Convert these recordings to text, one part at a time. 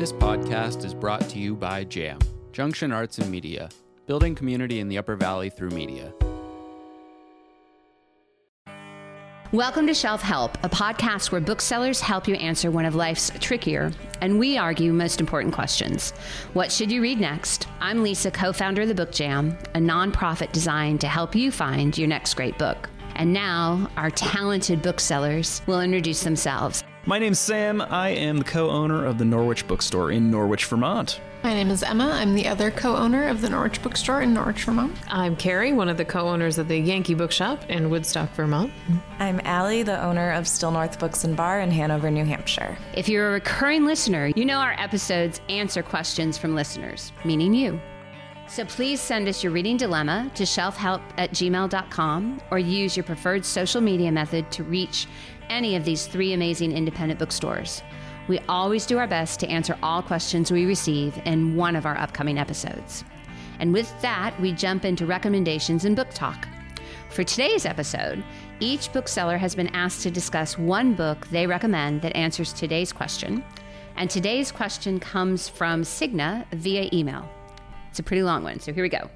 This podcast is brought to you by JAM, Junction Arts and Media, building community in the Upper Valley through media. Welcome to Shelf Help, a podcast where booksellers help you answer one of life's trickier and we argue most important questions. What should you read next? I'm Lisa, co founder of the Book Jam, a nonprofit designed to help you find your next great book. And now, our talented booksellers will introduce themselves. My name's Sam. I am the co owner of the Norwich Bookstore in Norwich, Vermont. My name is Emma. I'm the other co owner of the Norwich Bookstore in Norwich, Vermont. I'm Kari, one of the co owners of the Yankee Bookshop in Woodstock, Vermont. I'm Allie, the owner of Still North Books and Bar in Hanover, New Hampshire. If you're a recurring listener, you know our episodes answer questions from listeners, meaning you. So please send us your reading dilemma to shelfhelp at gmail.com or use your preferred social media method to reach any of these three amazing independent bookstores. We always do our best to answer all questions we receive in one of our upcoming episodes. And with that, we jump into recommendations and book talk. For today's episode, each bookseller has been asked to discuss one book they recommend that answers today's question. And today's question comes from Signa via email. It's a pretty long one, so here we go.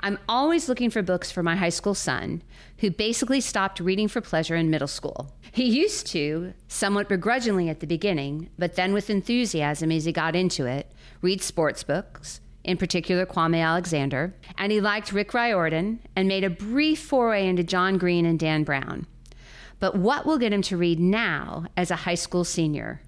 I'm always looking for books for my high school son, who basically stopped reading for pleasure in middle school. He used to, somewhat begrudgingly at the beginning, but then with enthusiasm as he got into it, read sports books, in particular Kwame Alexander, and he liked Rick Riordan and made a brief foray into John Green and Dan Brown. But what will get him to read now as a high school senior?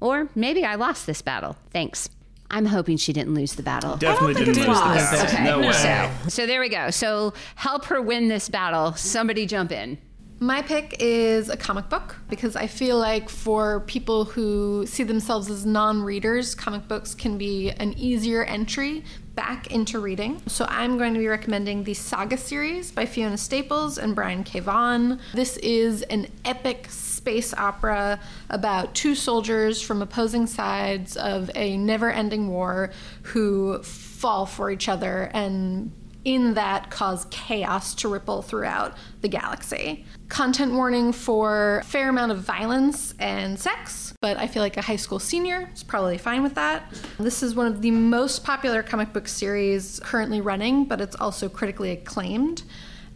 Or maybe I lost this battle. Thanks. I'm hoping she didn't lose the battle. Definitely didn't lose lost. this. Okay. No way. So, so there we go. So help her win this battle. Somebody jump in. My pick is a comic book because I feel like for people who see themselves as non readers, comic books can be an easier entry back into reading. So I'm going to be recommending the Saga series by Fiona Staples and Brian K. Vaughan. This is an epic space opera about two soldiers from opposing sides of a never ending war who fall for each other and in that cause chaos to ripple throughout the galaxy. Content warning for fair amount of violence and sex, but I feel like a high school senior is probably fine with that. This is one of the most popular comic book series currently running, but it's also critically acclaimed.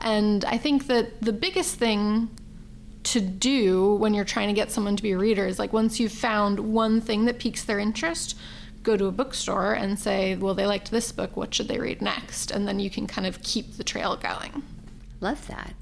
And I think that the biggest thing to do when you're trying to get someone to be a reader is like once you've found one thing that piques their interest, go to a bookstore and say, well, they liked this book, what should they read next? And then you can kind of keep the trail going. Love that.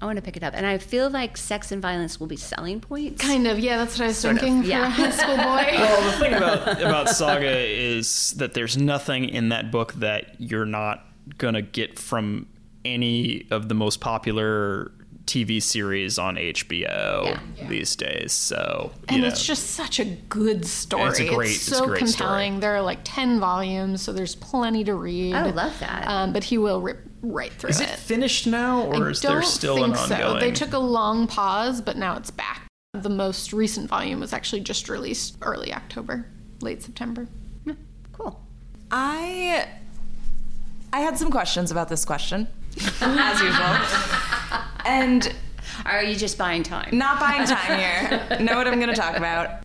I want to pick it up. And I feel like sex and violence will be selling points. Kind of, yeah, that's what I was Sort of, thinking yeah. for a high school boy. Well, the thing about, about Saga is that there's nothing in that book that you're not going to get from any of the most popular TV series on HBO Yeah. these days. So, you and know. it's just such a good story. It's a great- it's a so great story. compelling. There are like 10 volumes, so there's plenty to read. I love that. Um, but he will rip right through Is it finished now, or I is don't there still think an ongoing? so. They took a long pause, but now it's back. The most recent volume was actually just released early October, late September. Cool. I I had some questions about this question, as usual. And Are you just buying time? not buying time here. know what I'm going to talk about.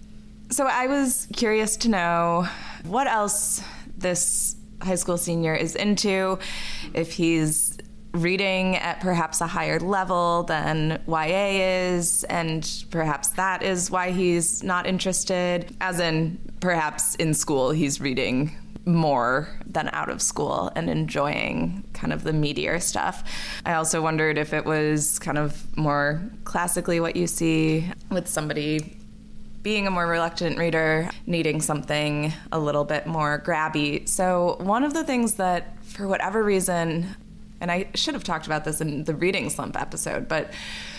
So I was curious to know what else this high school senior is into, if he's reading at perhaps a higher level than YA is, and perhaps that is why he's not interested, as in perhaps in school he's reading more than out of school and enjoying kind of the meatier stuff. I also wondered if it was kind of more classically what you see with somebody being a more reluctant reader, needing something a little bit more grabby. So, one of the things that, for whatever reason, and I should have talked about this in the reading slump episode, but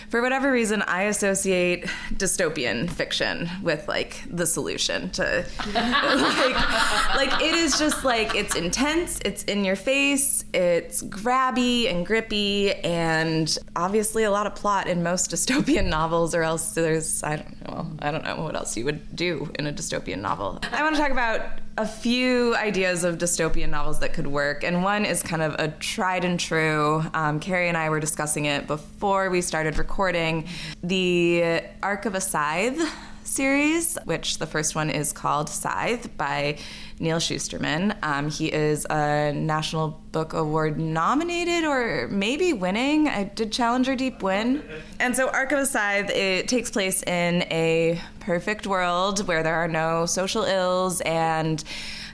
for whatever reason, I associate dystopian fiction with like the solution to like, like it is just like it's intense, it's in your face, it's grabby and grippy, and obviously a lot of plot in most dystopian novels, or else there's I don't know, I don't know what else you would do in a dystopian novel. I want to talk about a few ideas of dystopian novels that could work, and one is kind of a tried and true. Um, Kari and I were discussing it before we started recording. The Arc of a Scythe series, which the first one is called Scythe by Neal Shusterman. Um, he is a National Book Award nominated or maybe winning. I did Challenger Deep win? And so Arc of a Scythe, it takes place in a perfect world where there are no social ills and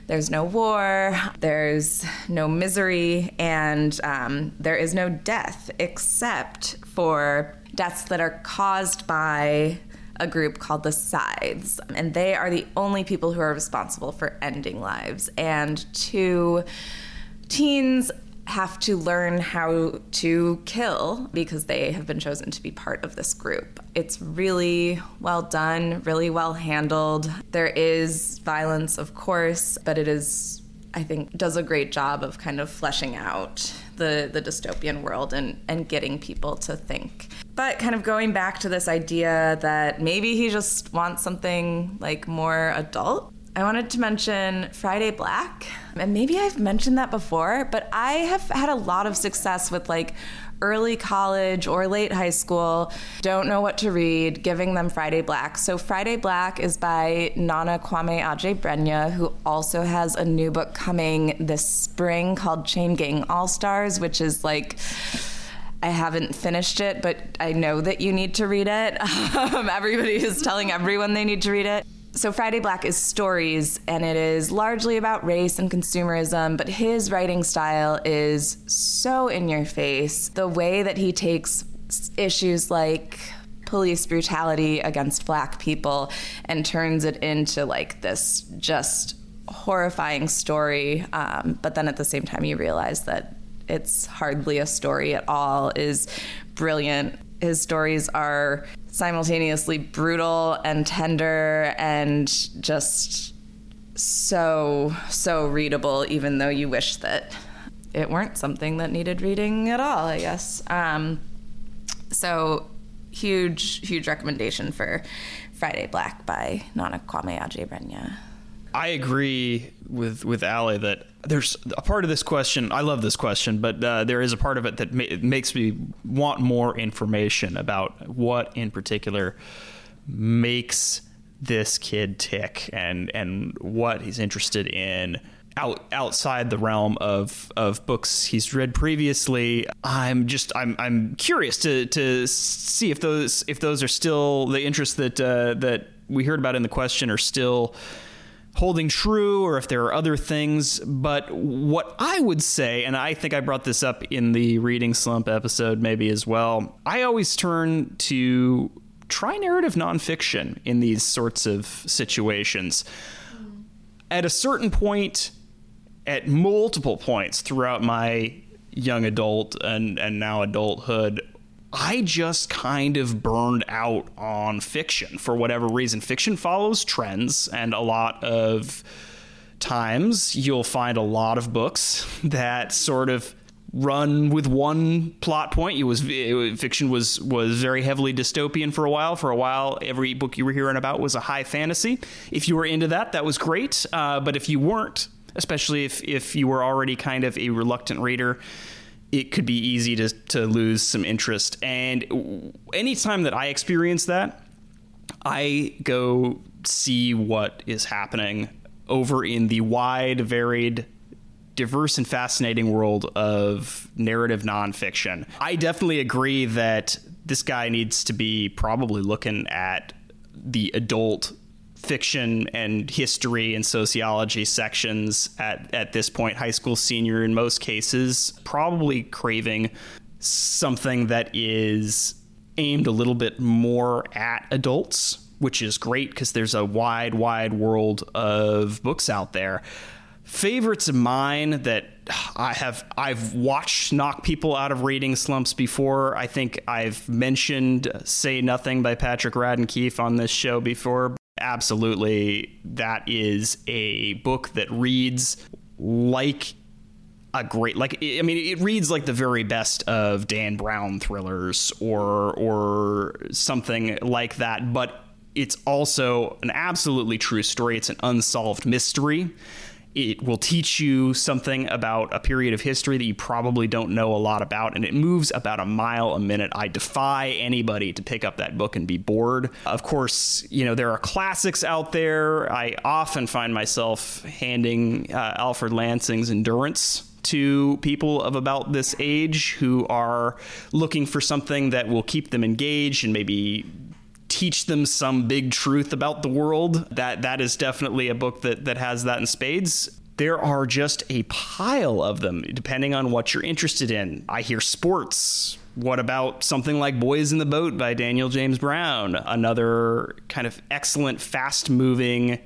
there's no war, there's no misery, and um, there is no death except for deaths that are caused by a group called the Scythes. And they are the only people who are responsible for ending lives. And two teens have to learn how to kill because they have been chosen to be part of this group. It's really well done, really well handled. There is violence, of course, but it is, I think, does a great job of kind of fleshing out the, the dystopian world and, and getting people to think. But kind of going back to this idea that maybe he just wants something like more adult I wanted to mention Friday Black. And maybe I've mentioned that before, but I have had a lot of success with like early college or late high school, don't know what to read, giving them Friday Black. So Friday Black is by Nana Kwame Adjei-Brenyah, who also has a new book coming this spring called Chain Gang All Stars, which is like I haven't finished it, but I know that you need to read it. Um, everybody is telling everyone they need to read it so Friday Black is stories and it is largely about race and consumerism, but his writing style is so in your face. The way that he takes issues like police brutality against black people and turns it into like this just horrifying story. Um, but then at the same time, you realize that it's hardly a story at all is brilliant. His stories are simultaneously brutal and tender and just so so readable even though you wish that it weren't something that needed reading at all i guess um, so huge huge recommendation for friday black by nana kwame adjei-brenyah I agree with with Allie that there's a part of this question. I love this question, but uh, there is a part of it that ma- makes me want more information about what, in particular, makes this kid tick and and what he's interested in out outside the realm of of books he's read previously. I'm just I'm I'm curious to to see if those if those are still the interests that uh, that we heard about in the question are still holding true or if there are other things. But what I would say, and I think I brought this up in the reading slump episode maybe as well, I always turn to try narrative nonfiction in these sorts of situations. At a certain point, at multiple points throughout my young adult and, and now adulthood, I just kind of burned out on fiction for whatever reason. Fiction follows trends, and a lot of times you'll find a lot of books that sort of run with one plot point. It was it, fiction was was very heavily dystopian for a while. For a while, every book you were hearing about was a high fantasy. If you were into that, that was great. Uh, but if you weren't, especially if if you were already kind of a reluctant reader it could be easy to, to lose some interest. And anytime that I experience that, I go see what is happening over in the wide, varied, diverse, and fascinating world of narrative nonfiction. I definitely agree that this guy needs to be probably looking at the adult fiction and history and sociology sections at, at this point, high school senior in most cases, probably craving something that is aimed a little bit more at adults, which is great because there's a wide, wide world of books out there. Favorites of mine that I have I've watched knock people out of reading slumps before. I think I've mentioned Say Nothing by Patrick Radden Keefe on this show before, absolutely. That is a book that reads like a great like I mean it reads like the very best of Dan Brown thrillers or or something like that but it's also an absolutely true story. It's an unsolved mystery It will teach you something about a period of history that you probably don't know a lot about, and it moves about a mile a minute. I defy anybody to pick up that book and be bored. Of course, you know, there are classics out there. I often find myself handing uh, Alfred Lansing's Endurance to people of about this age who are looking for something that will keep them engaged and maybe teach them some big truth about the world. That that is definitely a book that that has that in spades. There are just a pile of them depending on what you're interested in. I hear sports. What about something like Boys in the Boat by Daniel James Brown? Another kind of excellent, fast moving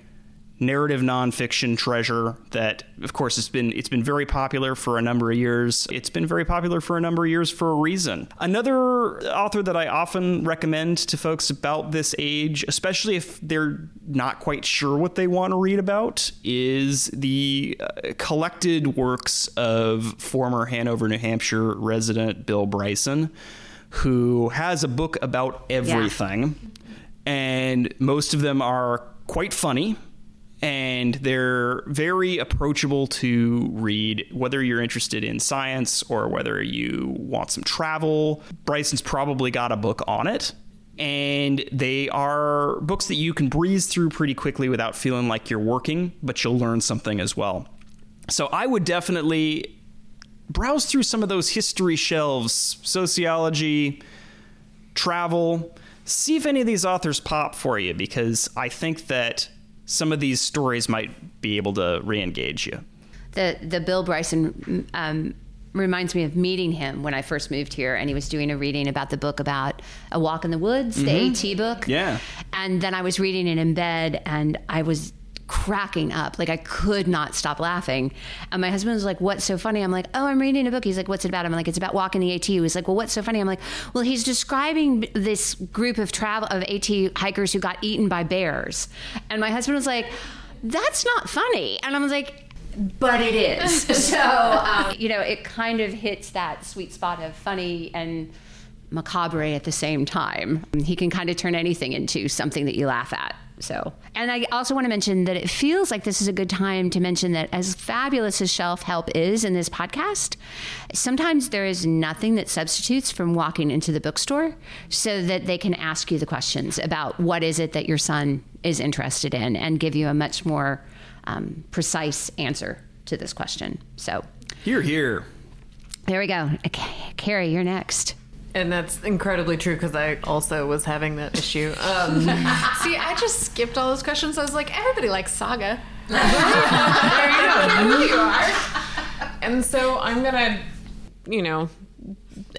narrative nonfiction treasure that of course it's been it's been very popular for a number of years. It's been very popular for a number of years for a reason. Another author that i often recommend to folks about this age especially if they're not quite sure what they want to read about is the uh, collected works of former hanover new hampshire resident bill bryson who has a book about everything. And most of them are quite funny and they're very approachable to read whether you're interested in science or whether you want some travel. Bryson's probably got a book on it and they are books that you can breeze through pretty quickly without feeling like you're working but you'll learn something as well. So i would definitely browse through some of those history shelves sociology travel see if any of these authors pop for you because i think that some of these stories might be able to re-engage you. The the Bill Bryson um, reminds me of meeting him when I first moved here, and he was doing a reading about the book about a walk in the woods, mm-hmm. the AT book. Yeah, and then I was reading it in bed, and I was cracking up. Like I could not stop laughing. And my husband was like, What's so funny? I'm like, Oh, I'm reading a book. He's like, What's it about? I'm like, It's about walking the AT. He's like, Well, what's so funny? I'm like, Well, he's describing this group of travel of AT hikers who got eaten by bears. And my husband was like, That's not funny. And I was like, but it is. so, um, you know, it kind of hits that sweet spot of funny and macabre at the same time. He can kind of turn anything into something that you laugh at. So, and I also want to mention that it feels like this is a good time to mention that as fabulous as shelf help is in this podcast, sometimes there is nothing that substitutes from walking into the bookstore so that they can ask you the questions about what is it that your son is interested in and give you a much more um, precise answer to this question. So, here, here. There we go. Okay, Kari, you're next. And that's incredibly true because I also was having that issue. Um, See, I just skipped all those questions. I was like, everybody likes Saga. there you go. you are. And so I'm gonna, you know,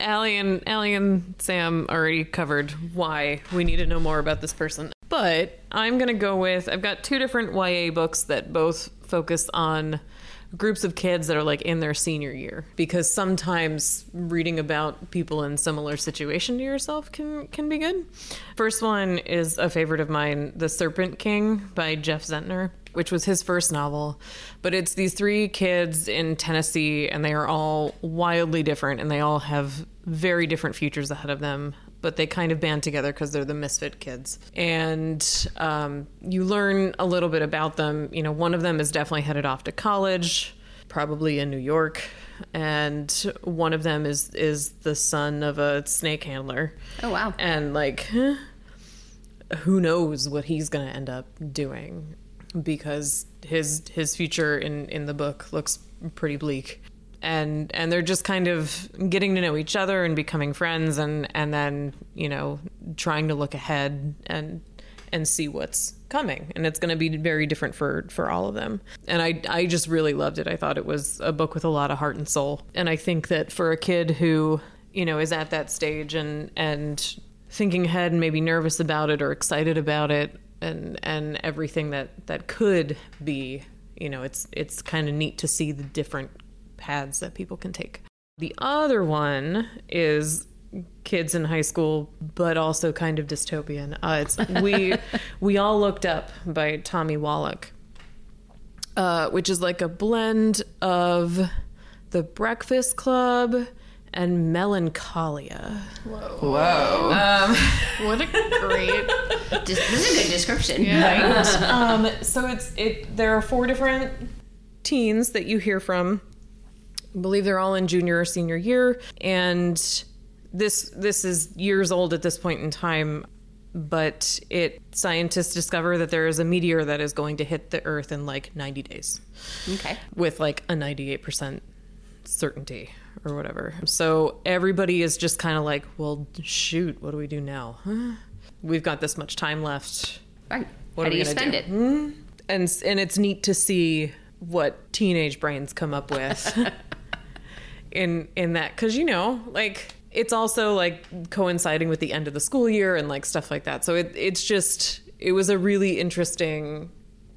Allie and Allie and Sam already covered why we need to know more about this person. But I'm gonna go with I've got two different YA books that both focus on groups of kids that are like in their senior year. Because sometimes reading about people in similar situation to yourself can can be good. First one is a favorite of mine, The Serpent King by Jeff Zentner, which was his first novel, but it's these three kids in Tennessee and they are all wildly different and they all have very different futures ahead of them but they kind of band together because they're the misfit kids. And um, you learn a little bit about them. You know, one of them is definitely headed off to college, probably in New York, and one of them is is the son of a snake handler. Oh wow! And like, who knows what he's going to end up doing because his his future in in the book looks pretty bleak and and they're just kind of getting to know each other and becoming friends and and then you know trying to look ahead and and see what's coming. And it's going to be very different for for all of them. And i i just really loved it. I thought it was a book with a lot of heart and soul. And i think that for a kid who you know is at that stage and and thinking ahead and maybe nervous about it or excited about it and and everything that that could be you know it's it's kind of neat to see the different paths that people can take. The other one is kids in high school, but also kind of dystopian. Uh, it's we we all looked up by Tommy Wallach, uh, which is like a blend of the Breakfast Club and Melancholia. Whoa! Whoa! Um, what a great. this is a good description. Yeah. Right? um, so it's it. There are four different teens that you hear from. I believe they're all in junior or senior year, and this this is years old at this point in time. But it scientists discover that there is a meteor that is going to hit the Earth in like 90 days Okay. with like a 98% certainty or whatever. So everybody is just kind of like, well, shoot, what do we do now? Huh? We've got this much time left. Right. What How are do we you spend do? it? Hmm? And and it's neat to see what teenage brains come up with in in that cuz you know, like it's also like coinciding with the end of the school year and like stuff like that. So it it's just it was a really interesting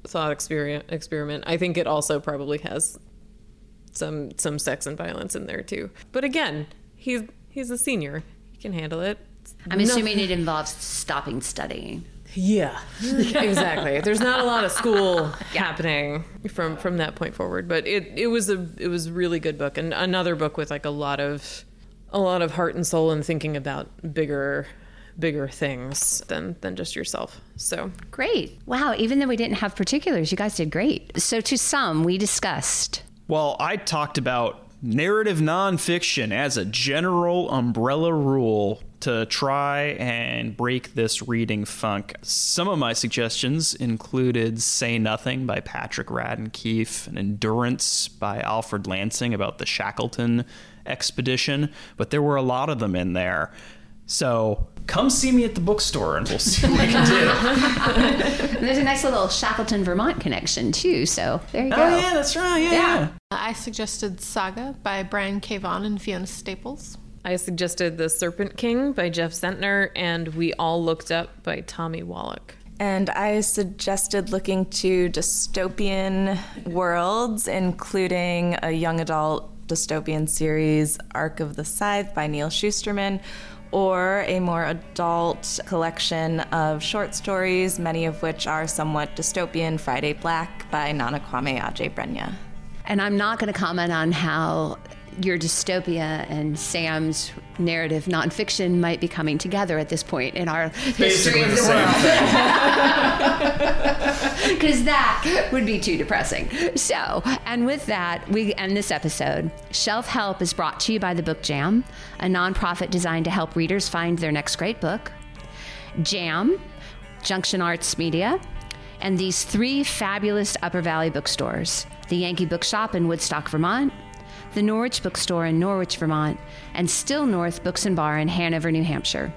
thought experiment experiment. I think it also probably has some some sex and violence in there too. But again, he's he's a senior. He can handle it. I'm assuming it involves stopping studying. Yeah, exactly. There's not a lot of school happening from from that point forward, but it it was a it was a really good book and another book with like a lot of a lot of heart and soul and thinking about bigger bigger things than than just yourself. So Great. Wow. Even though we didn't have particulars, you guys did great. So, to sum, we discussed Well, I talked about narrative nonfiction as a general umbrella rule to try and break this reading funk. Some of my suggestions included Say Nothing by Patrick Radden Keefe and Endurance by Alfred Lansing about the Shackleton expedition, but there were a lot of them in there. So come see me at the bookstore and we'll see what we can do. And there's a nice little Shackleton, Vermont connection, too. So, there you oh, go. oh, yeah, that's right. yeah. Yeah. I suggested Saga by Brian K. Vaughan and Fiona Staples. I suggested The Serpent King by Jeff Zentner and We All Looked Up by Tommy Wallach. And I suggested looking to dystopian worlds, including a young adult dystopian series, Arc of the Scythe by Neal Shusterman, or a more adult collection of short stories, many of which are somewhat dystopian, Friday Black by Nana Kwame Adjei-Brenyah. And I'm not going to comment on how your dystopia and Sam's narrative nonfiction might be coming together at this point in our history of the, world. Because that would be too depressing. So, and with that, we end this episode. Shelf Help is brought to you by the Book Jam, a nonprofit designed to help readers find their next great book. Jam, Junction Arts Media, and these three fabulous Upper Valley bookstores the Yankee Bookshop in Woodstock, Vermont, the Norwich Bookstore in Norwich, Vermont, and Still North Books and Bar in Hanover, New Hampshire.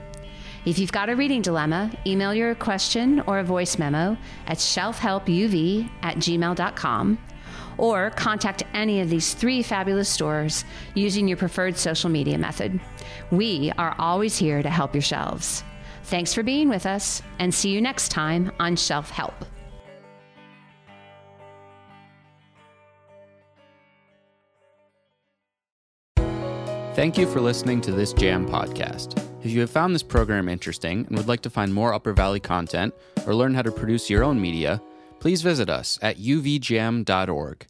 If you've got a reading dilemma, email your question or a voice memo at shelfhelpuv at gmail.com or contact any of these three fabulous stores using your preferred social media method. We are always here to help your shelves. Thanks for being with us, and see you next time on Shelf Help. Thank you for listening to this Jam podcast. If you have found this program interesting and would like to find more Upper Valley content or learn how to produce your own media, please visit us at uvjam.org.